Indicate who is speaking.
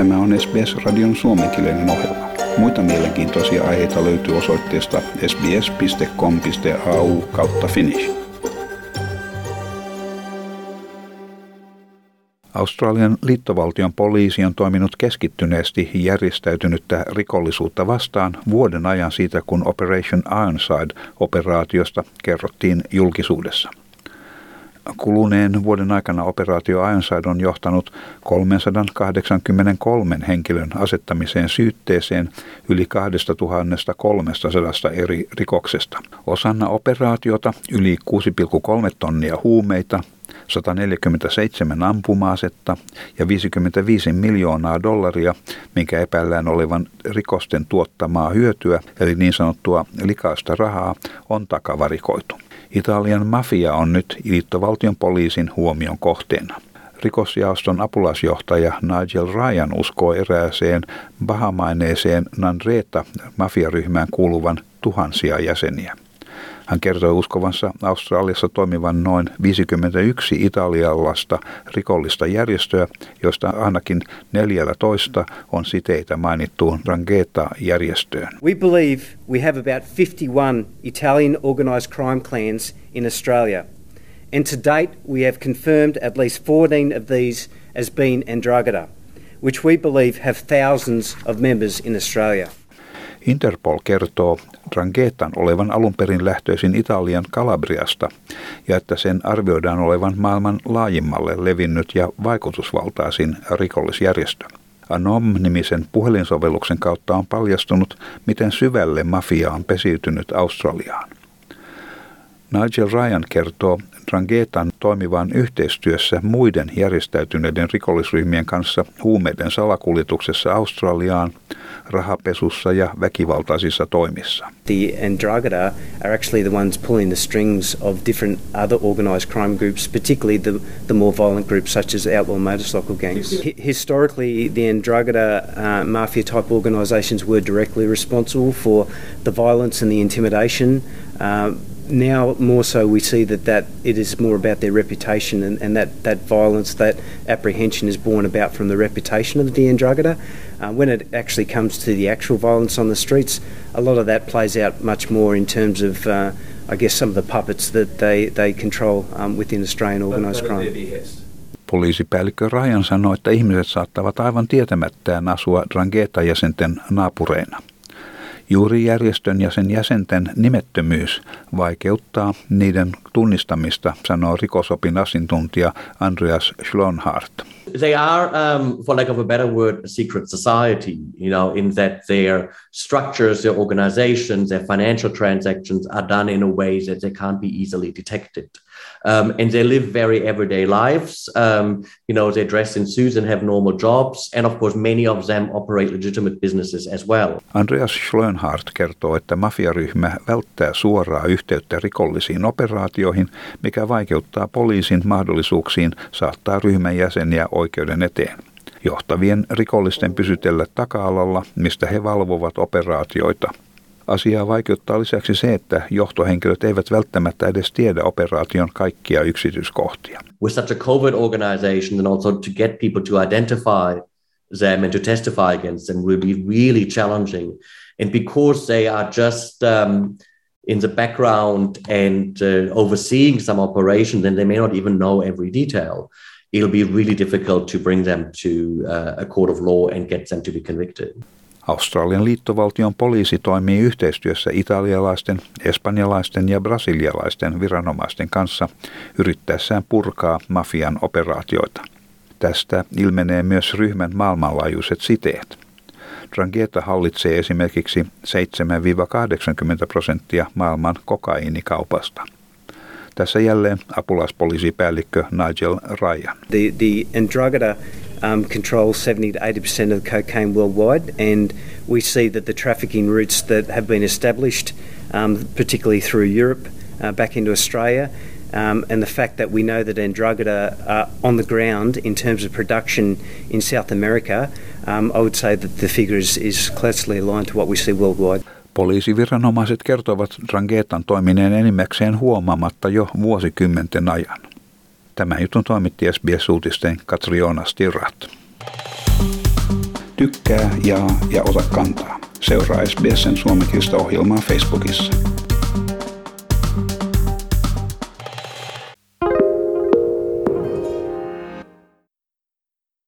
Speaker 1: Tämä on SBS-radion suomenkielinen ohjelma. Muita mielenkiintoisia aiheita löytyy osoitteesta sbs.com.au kautta finnish. Australian liittovaltion poliisi on toiminut keskittyneesti järjestäytynyttä rikollisuutta vastaan vuoden ajan siitä, kun Operation Ironside-operaatiosta kerrottiin julkisuudessa. Kuluneen vuoden aikana operaatio Ironside on johtanut 383 henkilön asettamiseen syytteeseen yli 2300 eri rikoksesta. Osana operaatiota yli 6,3 tonnia huumeita, 147 ampuma-asetta ja 55 miljoonaa dollaria, minkä epäillään olevan rikosten tuottamaa hyötyä, eli niin sanottua likaista rahaa, on takavarikoitu. Italian mafia on nyt liittovaltion poliisin huomion kohteena. Rikosjaoston apulaisjohtaja Nigel Ryan uskoo erääseen bahamaineeseen Nandreta mafiaryhmään kuuluvan tuhansia jäseniä. Hän kertoi uskovansa Australiassa toimivan noin 51 italialaista rikollista järjestöä, joista ainakin 14 on siteitä mainittuun Rangheta-järjestöön.
Speaker 2: We believe we have about 51 Italian organised crime clans in Australia. And to date, we have confirmed at least 14 of these as being Androgeda, which we believe have thousands of members in Australia.
Speaker 1: Interpol kertoo Dranghetan olevan alun perin lähtöisin Italian Kalabriasta ja että sen arvioidaan olevan maailman laajimmalle levinnyt ja vaikutusvaltaisin rikollisjärjestö. Anom-nimisen puhelinsovelluksen kautta on paljastunut, miten syvälle mafia on pesiytynyt Australiaan. Nigel Ryan kertoo Drangetan toimivan yhteistyössä muiden järjestäytyneiden rikollisryhmien kanssa huumeiden salakuljetuksessa Australiaan, rahapesussa ja väkivaltaisissa toimissa.
Speaker 2: The Androgeda are actually the ones pulling the strings of different other organised crime groups, particularly the, the more violent groups such as outlaw motorcycle gangs. H- historically, the Androgeda uh, mafia type organisations were directly responsible for the violence and the intimidation. Uh, now more so we see that, that it is more about their reputation and, and that, that violence, that apprehension is born about from the reputation of the Androgeda. Uh, when it actually comes to the actual violence on the streets, a lot of that plays out much more in terms of, uh, I guess, some of the puppets that they, they control um, within Australian organised crime.
Speaker 1: Poliisipäällikkö Ryan sanoi, että ihmiset saattavat aivan tietämättään asua Drangheta-jäsenten naapureina. Juuri järjestön ja sen jäsenten nimettömyys vaikeuttaa niiden tunnistamista, sanoo rikosopin asiantuntija Andreas Schlonhardt.
Speaker 3: They are, um, for lack of a better word, a secret society, you know, in that their structures, their organizations, their financial transactions are done in a way that they can't be easily detected. Um, and they live very everyday lives. Um, you know, they dress in suits and have normal jobs. And of course, many of them operate legitimate businesses as well.
Speaker 1: Andreas Schlönhardt kertoo, että mafiaryhmä välttää suoraa yhteyttä rikollisiin operaatioihin, mikä vaikeuttaa poliisin mahdollisuuksiin saattaa ryhmän jäseniä oikeuden eteen johtavien rikollisten pysytellä taka-alalla, mistä he valvovat operaatioita. Asiaa vaikeuttaa lisäksi se, että johtohenkilöt eivät välttämättä edes tiedä operaation kaikkia yksityiskohtia.
Speaker 3: With such a covert organization and also to get people to identify them and to testify against them will be really challenging. And because they are just um, in the background and uh, overseeing some operation, then they may not even know every detail. It'll be really difficult to bring them to uh, a court of law and get them to be convicted.
Speaker 1: Australian liittovaltion poliisi toimii yhteistyössä italialaisten, espanjalaisten ja brasilialaisten viranomaisten kanssa yrittäessään purkaa mafian operaatioita. Tästä ilmenee myös ryhmän maailmanlaajuiset siteet. Drangheta hallitsee esimerkiksi 7-80 prosenttia maailman kokainikaupasta. Tässä jälleen apulaispoliisipäällikkö Nigel Ryan.
Speaker 2: The, the Androgeda um, controls 70 to 80% of the cocaine worldwide, and we see that the trafficking routes that have been established, um, particularly through Europe, uh, back into Australia, um, and the fact that we know that Androgeda are on the ground in terms of production in South America, um, I would say that the figure is closely aligned to what we see worldwide.
Speaker 1: Poliisiviranomaiset kertovat Drangetan toimineen enimmäkseen huomaamatta jo vuosikymmenten ajan. Tämän jutun toimitti SBS-uutisten Katriona Stirrat. Tykkää, jaa ja ota kantaa. Seuraa SBSn suomenkielistä ohjelmaa Facebookissa.